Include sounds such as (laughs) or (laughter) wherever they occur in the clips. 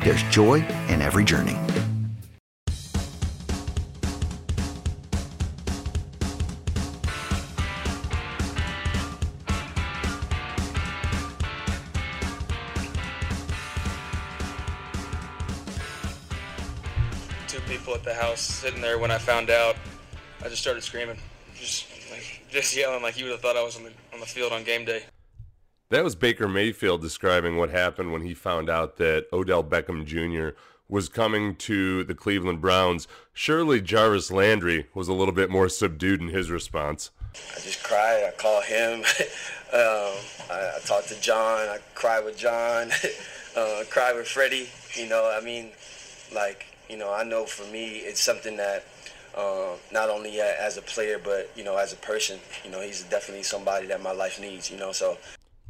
there's joy in every journey. Two people at the house sitting there when I found out. I just started screaming, just like, just yelling like you would have thought I was on the on the field on game day. That was Baker Mayfield describing what happened when he found out that Odell Beckham Jr. was coming to the Cleveland Browns. Surely Jarvis Landry was a little bit more subdued in his response. I just cried. I called him. (laughs) um, I, I talked to John. I cried with John. (laughs) uh, cried with Freddie. You know, I mean, like, you know, I know for me, it's something that uh, not only as a player, but, you know, as a person, you know, he's definitely somebody that my life needs, you know, so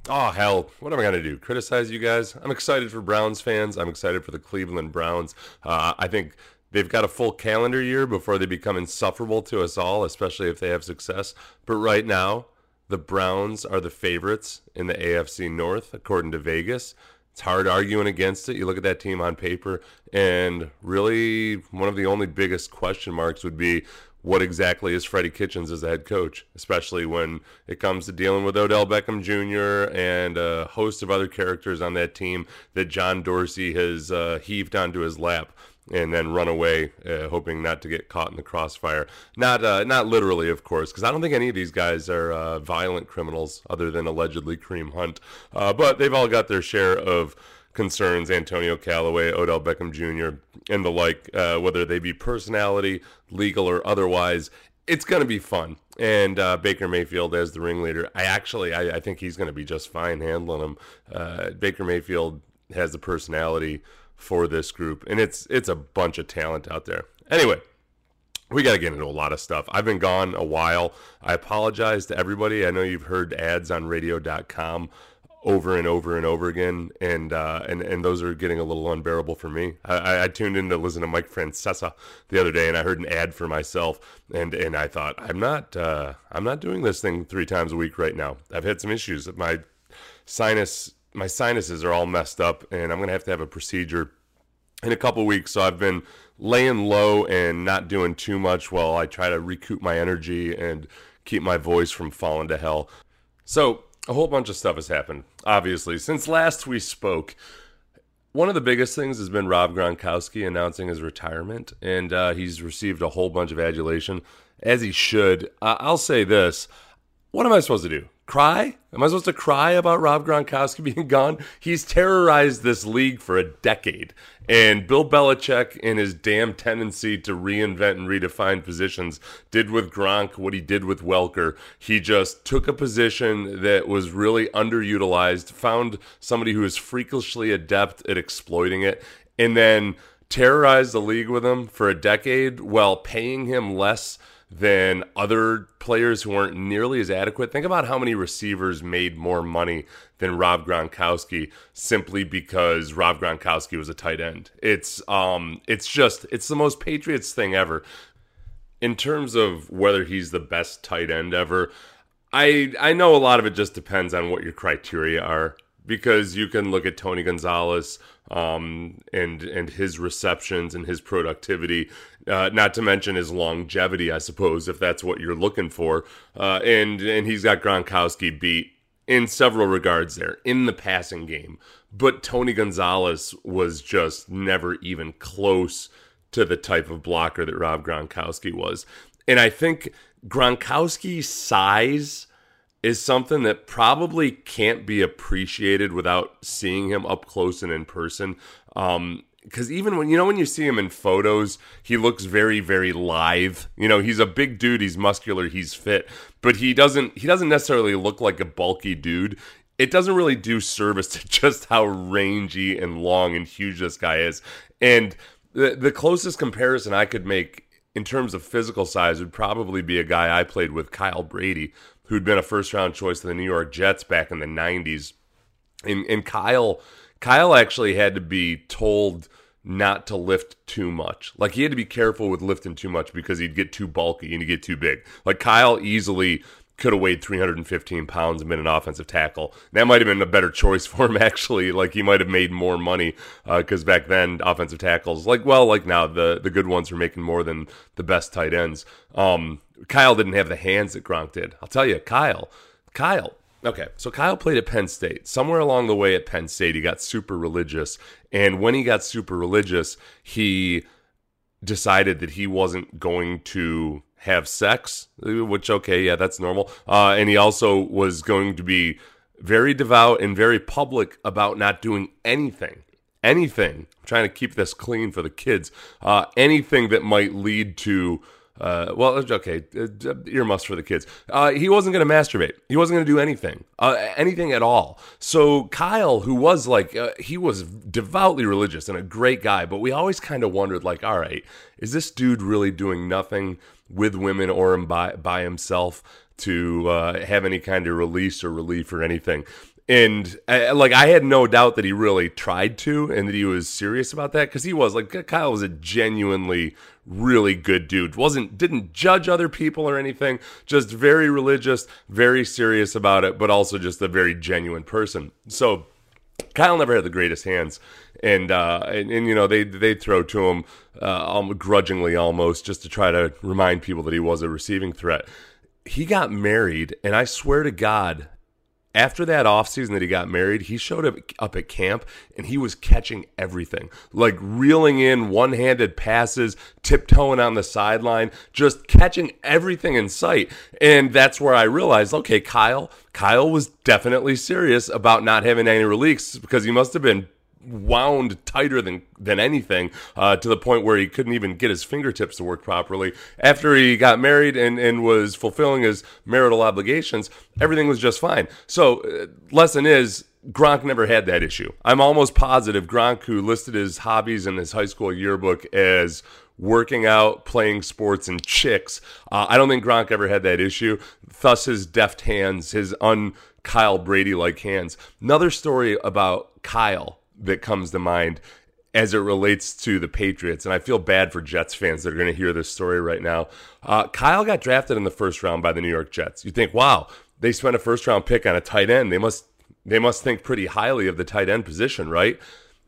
Oh, hell. What am I going to do? Criticize you guys? I'm excited for Browns fans. I'm excited for the Cleveland Browns. Uh, I think they've got a full calendar year before they become insufferable to us all, especially if they have success. But right now, the Browns are the favorites in the AFC North, according to Vegas. It's hard arguing against it. You look at that team on paper, and really one of the only biggest question marks would be what exactly is Freddie Kitchens as a head coach, especially when it comes to dealing with Odell Beckham Jr. and a host of other characters on that team that John Dorsey has uh, heaved onto his lap and then run away, uh, hoping not to get caught in the crossfire. Not uh, not literally, of course, because I don't think any of these guys are uh, violent criminals, other than allegedly Kareem Hunt. Uh, but they've all got their share of concerns Antonio Callaway, Odell Beckham Jr., and the like, uh, whether they be personality, legal, or otherwise. It's going to be fun. And uh, Baker Mayfield as the ringleader, I actually, I, I think he's going to be just fine handling them. Uh, Baker Mayfield has the personality for this group, and it's it's a bunch of talent out there. Anyway, we got to get into a lot of stuff. I've been gone a while. I apologize to everybody. I know you've heard ads on radio.com over and over and over again, and uh, and and those are getting a little unbearable for me. I, I tuned in to listen to Mike Francesa the other day, and I heard an ad for myself, and and I thought I'm not uh, I'm not doing this thing three times a week right now. I've had some issues. My sinus my sinuses are all messed up, and I'm gonna have to have a procedure in a couple weeks. So I've been laying low and not doing too much while I try to recoup my energy and keep my voice from falling to hell. So a whole bunch of stuff has happened, obviously, since last we spoke. One of the biggest things has been Rob Gronkowski announcing his retirement, and uh, he's received a whole bunch of adulation, as he should. Uh, I'll say this what am I supposed to do? Cry? Am I supposed to cry about Rob Gronkowski (laughs) being gone? He's terrorized this league for a decade. And Bill Belichick, in his damn tendency to reinvent and redefine positions, did with Gronk what he did with Welker. He just took a position that was really underutilized, found somebody who is freakishly adept at exploiting it, and then terrorized the league with him for a decade while paying him less than other players who weren't nearly as adequate. Think about how many receivers made more money than Rob Gronkowski simply because Rob Gronkowski was a tight end. It's um it's just it's the most Patriots thing ever. In terms of whether he's the best tight end ever, I I know a lot of it just depends on what your criteria are because you can look at Tony Gonzalez um, and and his receptions and his productivity, uh, not to mention his longevity, I suppose, if that's what you're looking for. Uh, and and he's got Gronkowski beat in several regards there in the passing game, but Tony Gonzalez was just never even close to the type of blocker that Rob Gronkowski was. And I think Gronkowski's size is something that probably can't be appreciated without seeing him up close and in person. Um, because even when you know when you see him in photos, he looks very very lithe. You know, he's a big dude, he's muscular, he's fit, but he doesn't he doesn't necessarily look like a bulky dude. It doesn't really do service (laughs) to just how rangy and long and huge this guy is. And the the closest comparison I could make in terms of physical size would probably be a guy I played with, Kyle Brady, who'd been a first round choice of the New York Jets back in the 90s. And, and Kyle Kyle actually had to be told not to lift too much. Like he had to be careful with lifting too much because he'd get too bulky and he'd get too big. Like Kyle easily could have weighed 315 pounds and been an offensive tackle. That might have been a better choice for him, (laughs) actually. Like he might have made more money because uh, back then offensive tackles, like well, like now the the good ones are making more than the best tight ends. Um, Kyle didn't have the hands that Gronk did. I'll tell you, Kyle, Kyle Okay, so Kyle played at Penn State. Somewhere along the way at Penn State, he got super religious. And when he got super religious, he decided that he wasn't going to have sex, which, okay, yeah, that's normal. Uh, and he also was going to be very devout and very public about not doing anything. Anything. I'm trying to keep this clean for the kids. Uh, anything that might lead to uh, well, okay, uh, earmuffs for the kids. Uh, he wasn't going to masturbate. He wasn't going to do anything, uh, anything at all. So Kyle, who was like, uh, he was devoutly religious and a great guy, but we always kind of wondered, like, all right, is this dude really doing nothing with women or by by himself to uh, have any kind of release or relief or anything? And uh, like I had no doubt that he really tried to and that he was serious about that because he was like Kyle was a genuinely really good dude. Wasn't didn't judge other people or anything just very religious very serious about it but also just a very genuine person. So Kyle never had the greatest hands. And uh and, and you know they they throw to him uh grudgingly almost just to try to remind people that he was a receiving threat. He got married and I swear to God after that offseason that he got married, he showed up, up at camp and he was catching everything, like reeling in one handed passes, tiptoeing on the sideline, just catching everything in sight. And that's where I realized okay, Kyle, Kyle was definitely serious about not having any release because he must have been wound tighter than than anything uh, to the point where he couldn't even get his fingertips to work properly. After he got married and, and was fulfilling his marital obligations, everything was just fine. So, uh, lesson is Gronk never had that issue. I'm almost positive Gronk, who listed his hobbies in his high school yearbook as working out, playing sports, and chicks, uh, I don't think Gronk ever had that issue. Thus, his deft hands, his un Kyle Brady like hands. Another story about Kyle that comes to mind as it relates to the Patriots, and I feel bad for Jets fans that are going to hear this story right now. Uh, Kyle got drafted in the first round by the New York Jets. You think, wow, they spent a first round pick on a tight end. They must they must think pretty highly of the tight end position, right?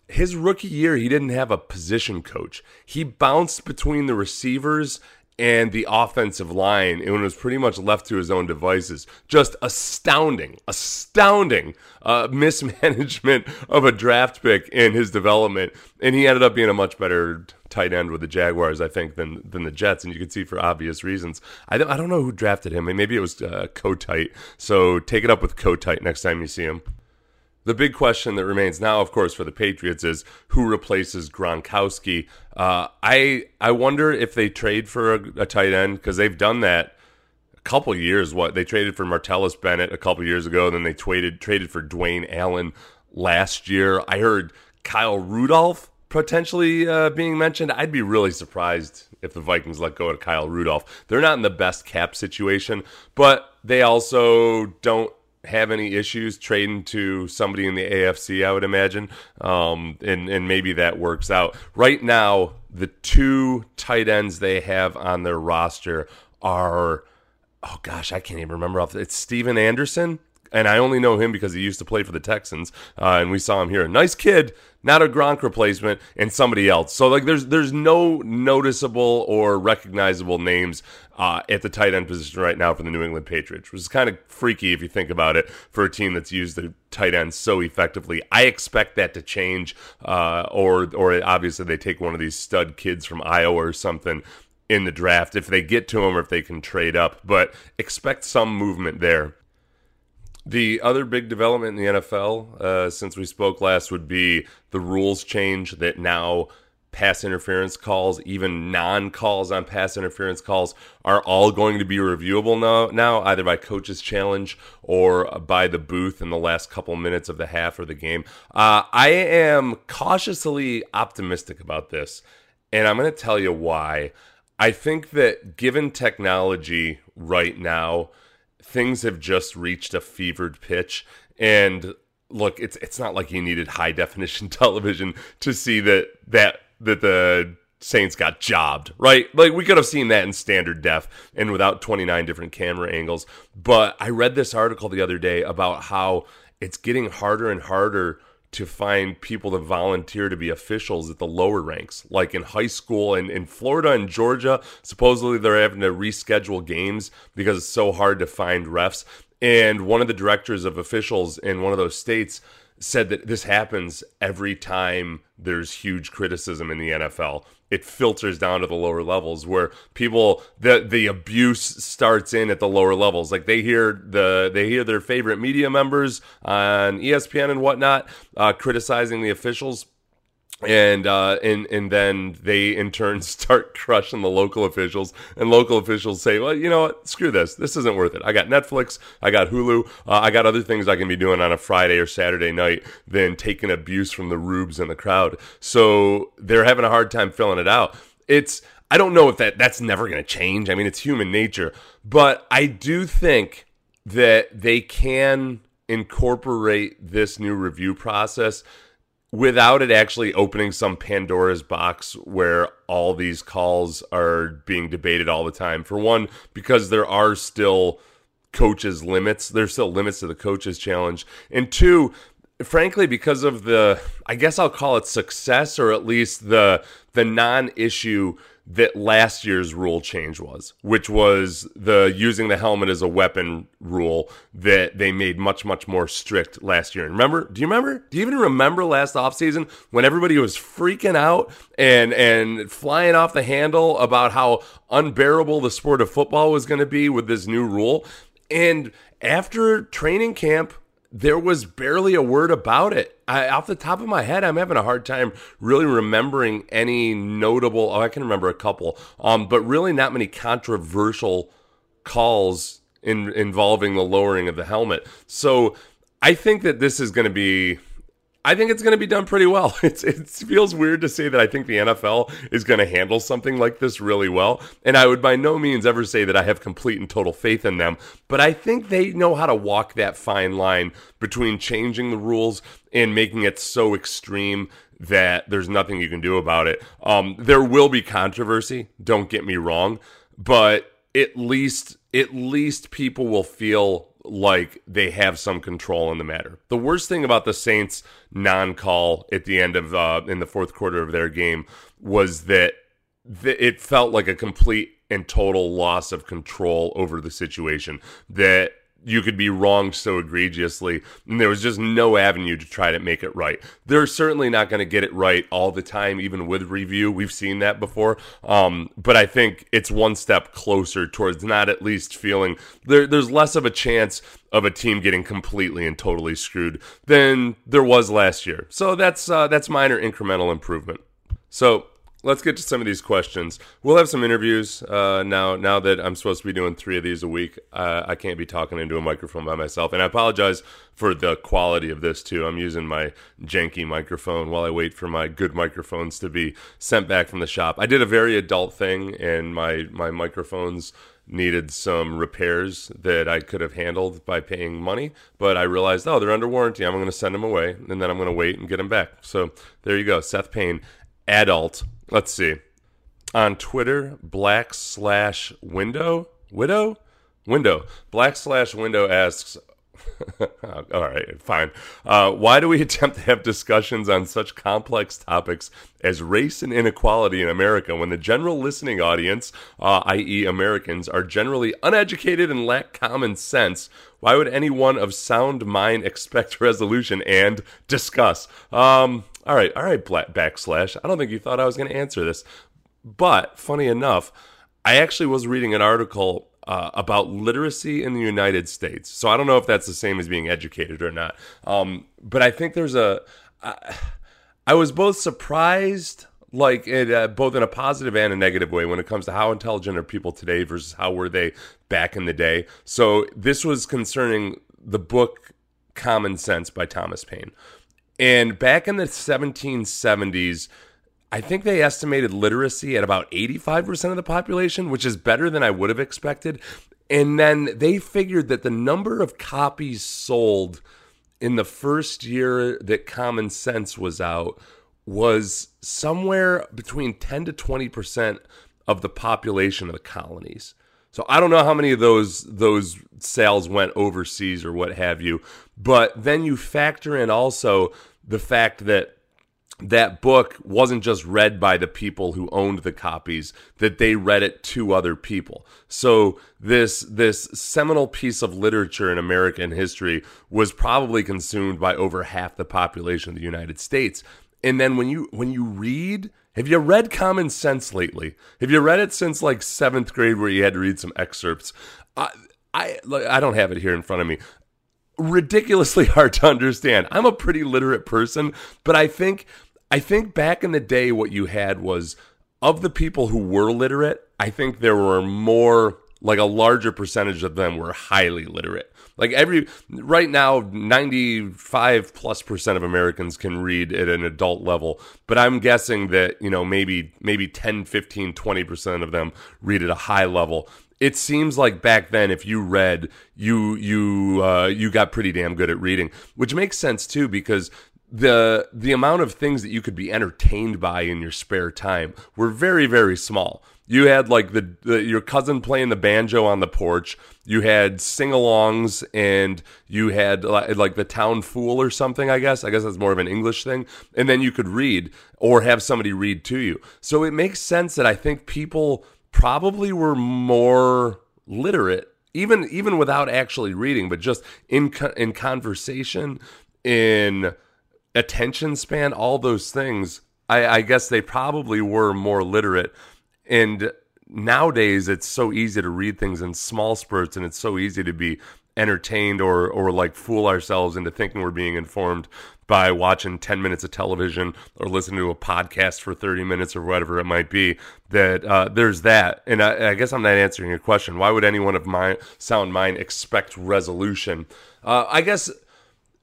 His rookie year, he didn't have a position coach. He bounced between the receivers and the offensive line and was pretty much left to his own devices. Just astounding, astounding uh, (laughs) mismanagement of a draft pick in his development. And he ended up being a much better tight end with the Jaguars, I think, than than the Jets. And you can see for obvious reasons. I don't, I don't know who drafted him. Maybe it was uh, Kotite. So take it up with Kotite next time you see him. The big question that remains now, of course, for the Patriots is who replaces Gronkowski. Uh, I I wonder if they trade for a, a tight end because they've done that a couple years. What they traded for Martellus Bennett a couple years ago, and then they traded traded for Dwayne Allen last year. I heard Kyle Rudolph potentially uh, being mentioned. I'd be really surprised if the Vikings let go of Kyle Rudolph. They're not in the best cap situation, but they also don't have any issues trading to somebody in the AFC, I would imagine. Um, and, and maybe that works out. Right now, the two tight ends they have on their roster are, oh gosh, I can't even remember. Off. It's Stephen Anderson and I only know him because he used to play for the Texans, uh, and we saw him here. Nice kid, not a Gronk replacement, and somebody else. So like, there's there's no noticeable or recognizable names uh, at the tight end position right now for the New England Patriots, which is kind of freaky if you think about it for a team that's used the tight end so effectively. I expect that to change, uh, or or obviously they take one of these stud kids from Iowa or something in the draft if they get to him or if they can trade up, but expect some movement there. The other big development in the NFL uh, since we spoke last would be the rules change that now pass interference calls, even non calls on pass interference calls, are all going to be reviewable now, now, either by coach's challenge or by the booth in the last couple minutes of the half or the game. Uh, I am cautiously optimistic about this, and I'm going to tell you why. I think that given technology right now, things have just reached a fevered pitch. And look, it's it's not like you needed high definition (laughs) television to see that that that the Saints got jobbed, right? Like we could have seen that in standard def and without 29 different camera angles. But I read this article the other day about how it's getting harder and harder to find people to volunteer to be officials at the lower ranks, like in high school and in Florida and Georgia. Supposedly they're having to reschedule games because it's so hard to find refs. And one of the directors of officials in one of those states said that this happens every time there's huge criticism in the NFL. It filters down to the lower levels where people the the abuse starts in at the lower levels. Like they hear the they hear their favorite media members on ESPN and whatnot uh, criticizing the officials and uh, and and then they in turn (laughs) start crushing the local officials, and local officials say, "Well, you know what? Screw this. This isn't worth it. I got Netflix, I got Hulu, uh, I got other things I can be doing on a Friday or Saturday night than taking abuse from the rubes in the crowd." So they're having a hard time filling it out. It's I don't know if that that's never going to change. I mean, it's human nature, but I do think that they can incorporate this new review process without it actually opening some Pandora's box where all these calls are being debated all the time. For one, because there are still coaches limits, there's still limits to the coaches challenge. And two, frankly because of the I guess I'll call it success or at least the the non-issue that last year's rule change was, which was the using the helmet as a weapon rule that they made much, much more strict last year. And remember, do you remember? Do you even remember last offseason when everybody was freaking out and and flying off the handle about how unbearable the sport of football was going to be with this new rule? And after training camp, there was barely a word about it. I, off the top of my head, I'm having a hard time really remembering any notable. Oh, I can remember a couple, um, but really not many controversial calls in involving the lowering of the helmet. So I think that this is going to be I think it's going to be done pretty well. (laughs) It's, it feels weird to say that I think the NFL is going to handle something like this really well. And I would by no means ever say that I have complete and total faith in them. But I think they know how to walk that fine line between changing the rules and making it so extreme that there's nothing you can do about it. Um, there will be controversy, don't get me wrong. But at least, at least people will feel like they have some control in the matter. The worst thing about the Saints non-call at the end of uh, in the fourth quarter of their game was that th- it felt like a complete and total loss of control over the situation. That you could be wrong so egregiously, and there was just no avenue to try to make it right. They're certainly not going to get it right all the time, even with review. We've seen that before, um, but I think it's one step closer towards not at least feeling there, there's less of a chance of a team getting completely and totally screwed than there was last year. So that's uh, that's minor incremental improvement. So let's get to some of these questions. We'll have some interviews uh, now. Now that I'm supposed to be doing three of these a week, uh, I can't be talking into a microphone by myself, and I apologize for the quality of this too. I'm using my janky microphone while I wait for my good microphones to be sent back from the shop. I did a very adult thing, and my my microphones needed some repairs that I could have handled by paying money, but I realized, oh, they're under warranty. I'm going to send them away, and then I'm going to wait and get them back. So there you go, Seth Payne, adult Let's see. On Twitter, black slash window, widow, window, black slash window asks, (laughs) All right, fine. Uh, why do we attempt to have discussions on such complex topics as race and inequality in America when the general listening audience, uh, i.e., Americans, are generally uneducated and lack common sense? Why would anyone of sound mind (laughs) expect resolution and discuss? Um, all right, all right, backslash. I don't think you thought I was going to answer this, but funny enough, I actually was reading an article uh, about literacy in the United States. So I don't know if that's the same as being educated or not. Um, but I think there's a. I, I was both surprised, like it, uh, both in a positive and a negative way, when it comes to how intelligent are people today versus how were they back in the day. So this was concerning the book Common Sense by Thomas Paine. And back in the 1770s, I think they estimated literacy at about 85% of the population, which is better than I would have expected. And then they figured that the number of copies sold in the first year that Common Sense was out was somewhere between 10 to 20% of the population of the colonies. So I don't know how many of those those sales went overseas or what have you, but then you factor in also the fact that that book wasn't just read by the people who owned the copies that they read it to other people. So this this seminal piece of literature in american history was probably consumed by over half the population of the united states. And then when you when you read have you read common sense lately? Have you read it since like seventh grade where you had to read some excerpts? I i, I don't have it here in front of me ridiculously (laughs) hard to understand i'm a pretty literate person but i think I think back in the day, what you had was of the people who were literate, I think there were more, like a larger percentage of them were highly literate. Like every, right now, 95 plus percent of Americans can read at an adult level. But I'm guessing that, you know, maybe, maybe 10, 15, 20% of them read at a high level it seems like back then if you read you you uh, you got pretty damn good at reading which makes sense too because the the amount of things that you could be entertained by in your spare time were very very small. You had like the, the your cousin playing the banjo on the porch. You had sing-alongs, and you had like the town fool or something. I guess I guess that's more of an English thing. And then you could read or have somebody read to you. So it makes sense that I think people probably were more literate even even without actually reading, but just in in conversation in attention span, all those things, I, I guess they probably were more literate. And nowadays, it's so easy to read things in small spurts, and it's so easy to be entertained or or like fool ourselves into thinking we're being informed by watching 10 minutes of television or listening to a podcast for 30 minutes or whatever it might be that uh, there's that and I, I, guess i'm not answering your question why would anyone of my sound mind expect resolution uh, i guess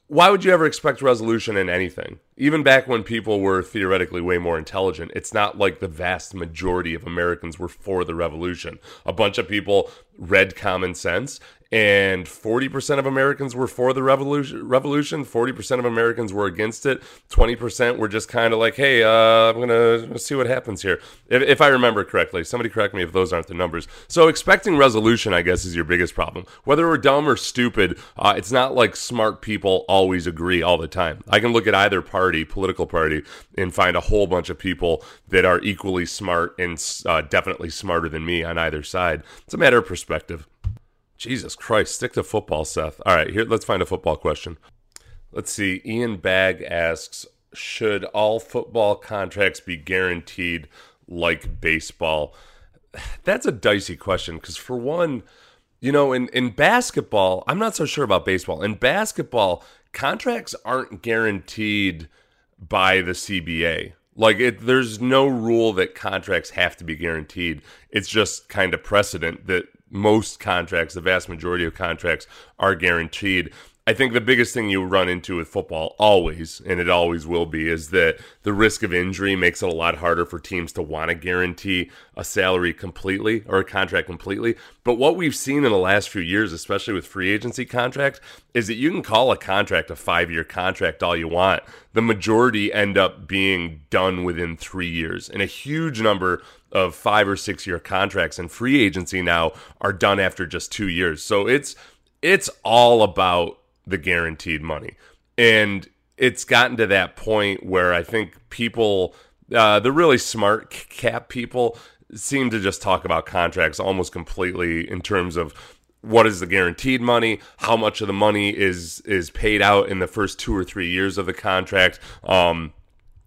why would you ever expect resolution in anything? Even back when people were theoretically way more intelligent, it's not like the vast majority of Americans were for the revolution. A bunch of people read common sense and 40% of Americans were for the revolution. Revolution. 40% of Americans were against it. 20% were just kind of like, "Hey, uh, I'm gonna see what happens here." If, if, I remember correctly, somebody correct me if those aren't the numbers. So expecting resolution, I guess, is your biggest problem. Whether we're dumb or stupid, uh, it's not like smart people always agree all the time. I can look at either party, political party, and find a whole bunch of people that are equally smart and uh, definitely smarter than me on either side. It's a matter of perspective. Jesus Christ, stick to football, Seth. All right, here let's find a football question. Let's see. Ian Bag asks, should all football contracts be guaranteed like baseball? That's a dicey question because for one, you know, in, in basketball, I'm not so sure about baseball. In basketball, contracts aren't guaranteed by the CBA. Like it, there's no rule that contracts have to be guaranteed. It's just kind of precedent that most contracts, the vast majority of contracts, are guaranteed. I think the biggest thing you run into with football always, and it always will be, is that the risk of injury makes it a lot harder for teams to want to guarantee a salary completely or a contract completely. But what we've seen in the last few years, especially with free agency contracts, is that you can call a contract a five year contract all you want. The majority end up being done within three years. And a huge number of five or six year contracts and free agency now are done after just two years. So it's it's all about the guaranteed money. And it's gotten to that point where I think people, uh, the really smart cap people, seem to just talk about contracts almost completely in terms of what is the guaranteed money how much of the money is is paid out in the first two or three years of the contract um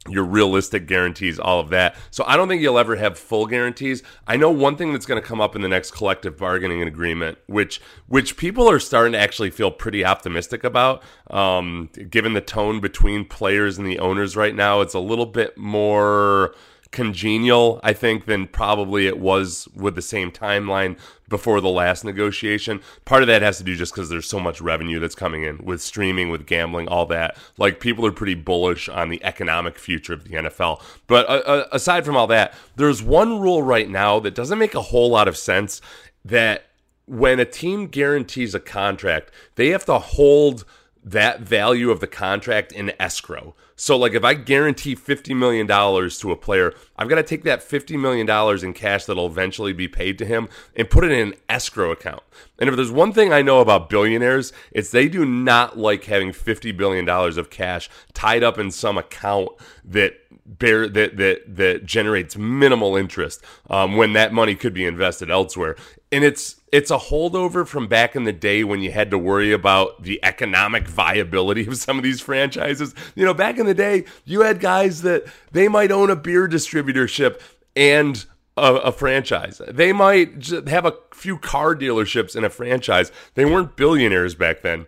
your realistic guarantees, all of that. So I don't think you'll ever have full guarantees. I know one thing that's going to come up in the next collective bargaining agreement, which which people are starting to actually feel pretty optimistic about. Um, given the tone between players and the owners right now, it's a little bit more congenial, I think, than probably it was with the same timeline before the last negotiation. Part of that has to do just because there's so much revenue that's coming in with streaming, with gambling, all that. Like people are pretty bullish on the economic future of the NFL. But uh, uh, aside from all that, there's one rule right now that doesn't make a whole lot of sense that when a team guarantees a contract, they have to hold that value of the contract in escrow. So, like, if I guarantee $50 million to a player, I've got to take that $50 million in cash that'll eventually be paid to him and put it in an escrow account. And if there's one thing I know about billionaires, it's they do not like having $50 billion of cash tied up in some account that bear that that that generates minimal interest um, when that money could be invested elsewhere. And it's it's a holdover from back in the day when you had to worry about the economic viability of some of these franchises. You know back in the day you had guys that they might own a beer distributorship and a, a, franchise. They might have a few car dealerships in a franchise. They weren't billionaires back then.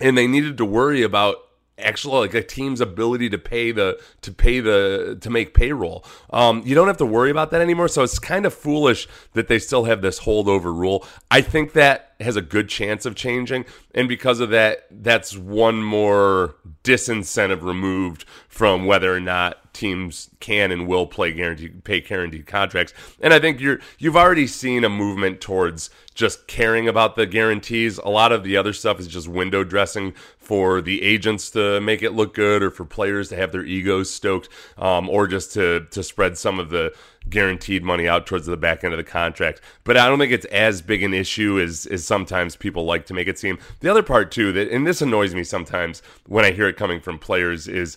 And they needed to worry about actual like a team's ability to pay the to pay the to make payroll. Um, you don't have to worry about that anymore. So it's kind of foolish that they still have this holdover rule. I think that has a good chance of changing, and because of that, that's one more disincentive removed from whether or not teams can and will play guaranteed pay guaranteed contracts. And I think you're you've already seen a movement towards just caring about the guarantees. A lot of the other stuff is just window dressing for the agents to make it look good, or for players to have their egos stoked, um, or just to to spread some of the guaranteed money out towards the back end of the contract. But I don't think it's as big an issue as as sometimes people like to make it seem. The other part too that and this annoys me sometimes when I hear it coming from players is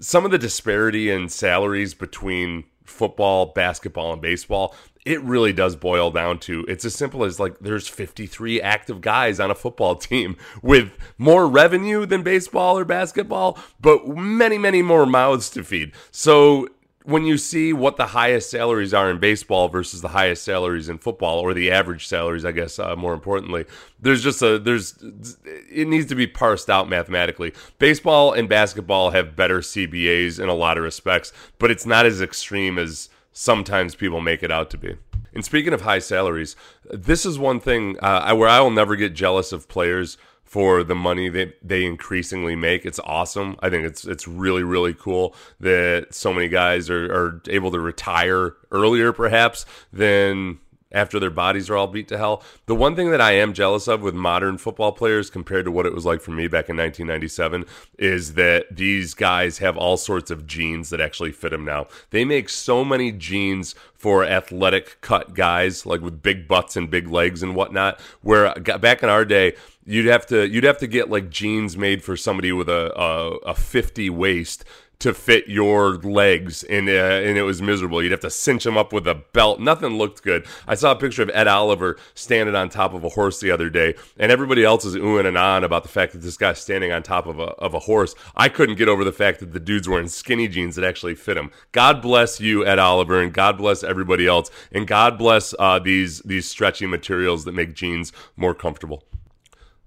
some of the disparity in salaries between football, basketball, and baseball, it really does boil down to it's as simple as like there's 53 active guys on a football (laughs) team with more revenue than baseball or basketball, but many, many more mouths to feed. So when you see what the highest salaries are in baseball versus the highest salaries in football or the average salaries i guess uh, more importantly there's just a there's it needs to be parsed out mathematically baseball and basketball have better cbas in a lot of respects but it's not as extreme as sometimes people make it out to be and speaking of high salaries this is one thing uh, where i will never get jealous of players for the money that they increasingly make. It's awesome. I think it's it's really really cool that so many guys are, are able to retire earlier, perhaps than after their bodies are all beat to hell. The one thing that I am jealous of with modern football players compared to what it was like for me back in 1997 is that these guys have all sorts of jeans that actually fit them now. They make so many jeans for athletic cut guys, like with big butts and big legs and whatnot, where back in our day, you'd have to you'd have to get like jeans made for somebody with a a, a 50 waist to fit your legs and uh, and it was miserable. You'd have to cinch them up with a belt. Nothing looked good. I saw a picture of ed oliver standing on top of a horse the other day and everybody else is oohing and on about the fact that this guy's standing on top of a, of a horse. I couldn't get over the fact that the dude's wearing skinny jeans that actually fit him god bless you ed oliver and god bless everybody else and god bless uh, these these stretchy materials that make jeans more comfortable.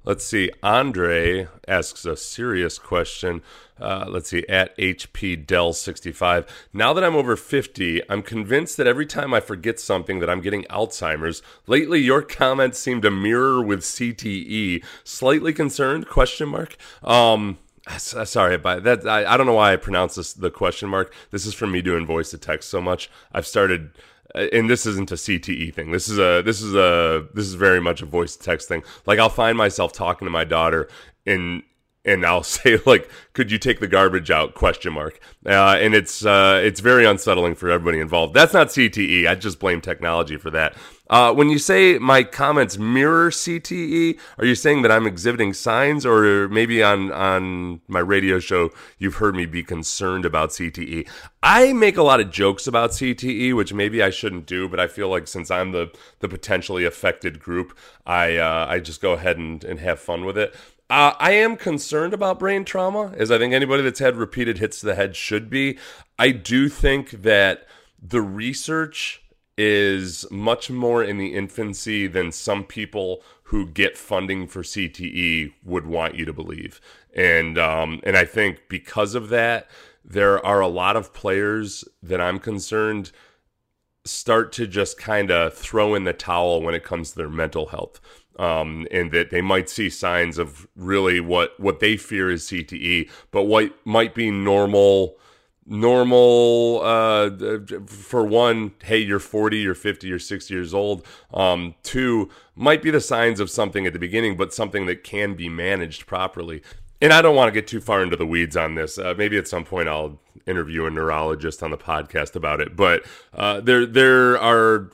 Let's see. Andre asks a serious question. Uh, let's see. At HP Dell 65. Now that I'm over 50, I'm convinced that every time I forget something that I'm getting Alzheimer's. Lately, your comments seem to mirror with CTE. Slightly concerned? Question mark. Um, sorry but that I, I don't know why i pronounce this the question mark this is from me doing voice to text so much i've started uh, and this isn't a CTE thing. This is a this is a this is very much a voice text thing. Like I'll find myself talking to my daughter and and I'll (laughs) say like, "Could you take the garbage out?" Question mark. Uh, and it's uh, it's very unsettling for everybody involved. That's not CTE. I just blame technology for that. Uh, when you say my comments mirror CTE, are you saying that I'm exhibiting signs, or maybe on on my radio show you've heard me be concerned about CTE? I make a lot of jokes about CTE, which maybe I shouldn't do, but I feel like since I'm the the potentially affected group, I uh, I just go ahead and, and have fun with it. Uh, I am concerned about brain trauma, as I think anybody that's had repeated hits to the head should be. I do think that the research is much more in the infancy than some people who get funding for CTE would want you to believe. And um, and I think because of that, there are a lot of players that I'm concerned start to just kind of throw in the towel when it comes to their mental health um, and that they might see signs of really what what they fear is CTE, but what might be normal normal uh, for one hey you're 40 you're 50 you're 60 years old. Um, two might be the signs of something at the beginning but something that can be managed properly. And i don't want to get too far into the weeds on this. Uh, maybe at some point i'll interview a neurologist on the podcast about it but uh, there there are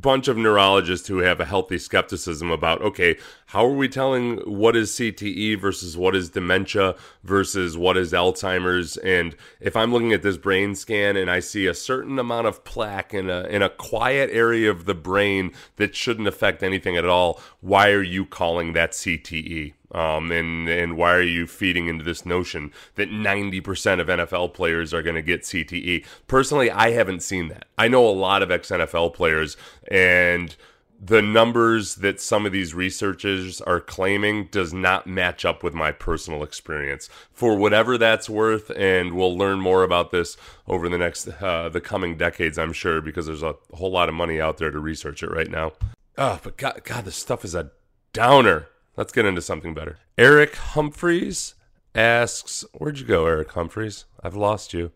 bunch of neurologists who have a healthy skepticism about okay, how are we telling what is CTE versus what is dementia versus what is Alzheimer's? And if I'm looking at this brain scan and I see a certain amount of plaque in a in a quiet area of the brain that shouldn't affect anything at all, why are you calling that CTE? Um, and and why are you feeding into this notion that 90% of NFL players are going to get CTE? Personally, I haven't seen that. I know a lot of ex NFL players, and the numbers that some of these researchers are claiming does not match up with my personal experience. For whatever that's worth, and we'll learn more about this over the next uh, the coming decades, I'm sure, because there's a whole lot of money out there to research it right now. Oh, but God, God, this stuff is a downer. Let's get into something better. Eric Humphreys asks, Where'd you go, Eric Humphreys? I've lost you.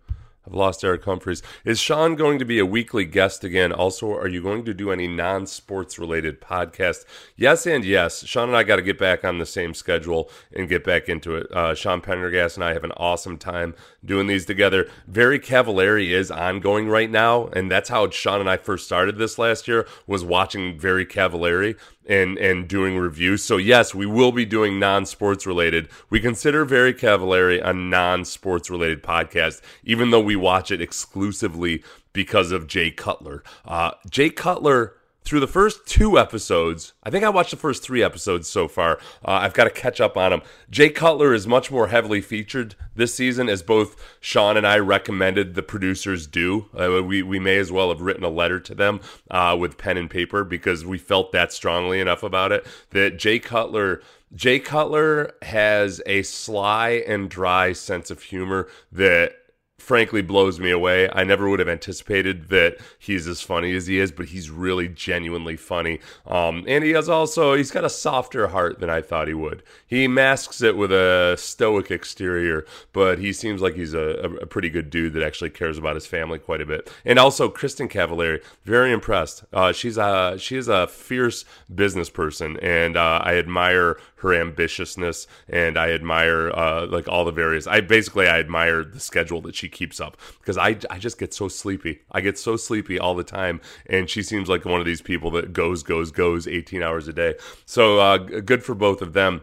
I've lost Eric Humphreys. Is Sean going to be a weekly guest again? Also, are you going to do any non sports related podcast? Yes, and yes. Sean and I got to get back on the same schedule and get back into it. Uh, Sean Pendergast and I have an awesome time doing these together. Very Cavallari is ongoing right now, and that's how Sean and I first started this last year. Was watching Very Cavallari and and doing reviews. So yes, we will be doing non-sports related. We consider Very Cavallari a non-sports related podcast, even though we watch it exclusively because of Jay Cutler. Uh, Jay Cutler through the first two episodes. I think I watched the first three episodes so far. Uh, I've got to catch up on them. Jay Cutler is much more heavily featured this season, as both Sean and I recommended the producers do. Uh, we we may as well have written a letter to them uh, with pen and paper because we felt that strongly enough about it that Jay Cutler. Jay Cutler has a sly and dry sense of humor that frankly blows me away. I never would have anticipated that he's as funny as he is, but he's really genuinely funny. Um, and he has also he's got a softer heart than I thought he would. He masks it with a stoic exterior, but he seems like he's a, a pretty good dude that actually cares about his family quite a bit. And also Kristin Cavallari, very impressed. Uh, she's a she is a fierce business person, and uh, I admire her ambitiousness, and I admire uh, like all the various. I basically I admire the schedule that she keeps up because I I just get so sleepy. I get so sleepy all the time, and she seems like one of these people that goes goes goes 18 hours a day. So uh, good for both of them.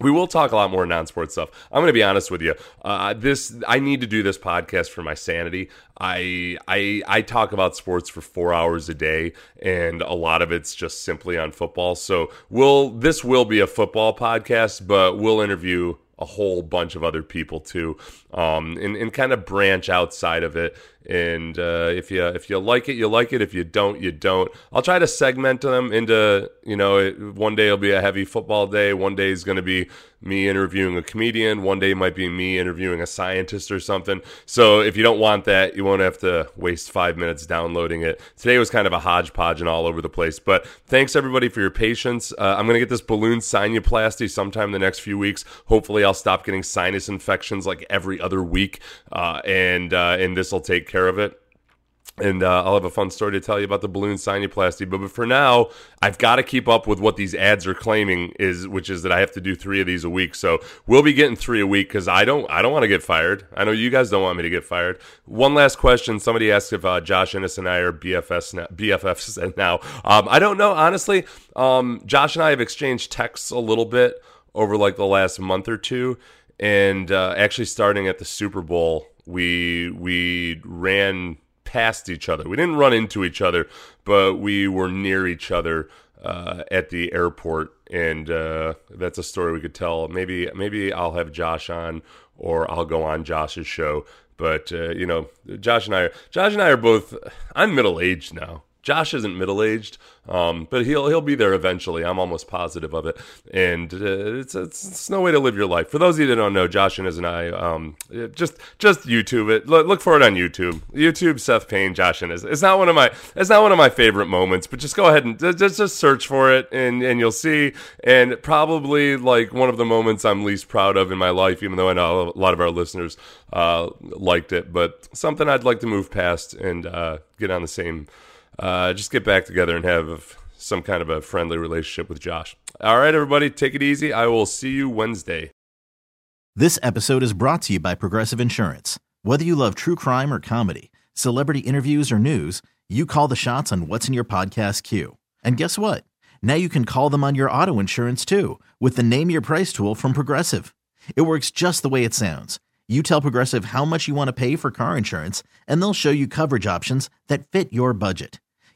We will talk a lot more non-sports stuff. I'm going to be honest with you. Uh, this I need to do this podcast for my sanity. I I I talk about sports for four hours a day, and a lot of it's just simply on football. So we'll this will be a football podcast, but we'll interview a whole bunch of other people too, um, and, and kind of branch outside of it. And uh, if you if you like it, you like it. If you don't, you don't. I'll try to segment them into you know it, one day it'll be a heavy football day. One day is going to be me interviewing a comedian. One day might be me interviewing a scientist or something. So if you don't want that, you won't have to waste five minutes downloading it. Today was kind of a hodgepodge and all over the place. But thanks everybody for your patience. Uh, I'm going to get this balloon sinuplasty sometime in the next few weeks. Hopefully, I'll stop getting sinus infections like every other week, uh, and uh, and this will take care of it. and uh, I'll have a fun story to tell you about the balloon sinuplasty. But, but for now, I've got to keep up with what these ads are claiming is, which is that I have to do three of these a week. So we'll be getting three a week because I don't, I don't want to get fired. I know you guys don't want me to get fired. One last question: Somebody asked if uh, Josh Innes and I are BFFs now. BFFs (laughs) now. Um, I don't know honestly. Um, Josh and I have exchanged texts a little bit over like the last month or two, and uh, actually starting at the Super Bowl, we we ran past each other. We didn't run into each other, but we were near each other uh, at the airport, and uh, that's a story we could tell. Maybe maybe I'll have Josh on, or I'll go on Josh's show. But uh, you know, Josh and I, Josh and I are both. I'm middle aged now. Josh isn't middle aged, um, but he'll he'll be there eventually. I'm almost positive of it, and uh, it's, it's, it's no way to live your life. For those of you that don't know, Josh Innes and I, um, just just YouTube it. Look, look for it on YouTube. YouTube, Seth Payne, Josh Innes. It's not one of my it's not one of my favorite moments, but just go ahead and just just search for it, and and you'll see. And probably like one of the moments I'm least proud of in my life, even though I know a lot of our listeners uh, liked it, but something I'd like to move past and uh, get on the same uh, just get back together and have some kind of a friendly relationship with Josh. All right, everybody, take it easy. I will see you Wednesday. This episode is brought to you by Progressive Insurance. Whether you love true crime or comedy, celebrity interviews or news, you call the shots on what's in your podcast queue. And guess what? Now you can call them on your auto insurance too with the Name Your Price tool from Progressive. It works just the way it sounds. You tell Progressive how much you want to pay for car insurance, and they'll show you coverage options that fit your budget.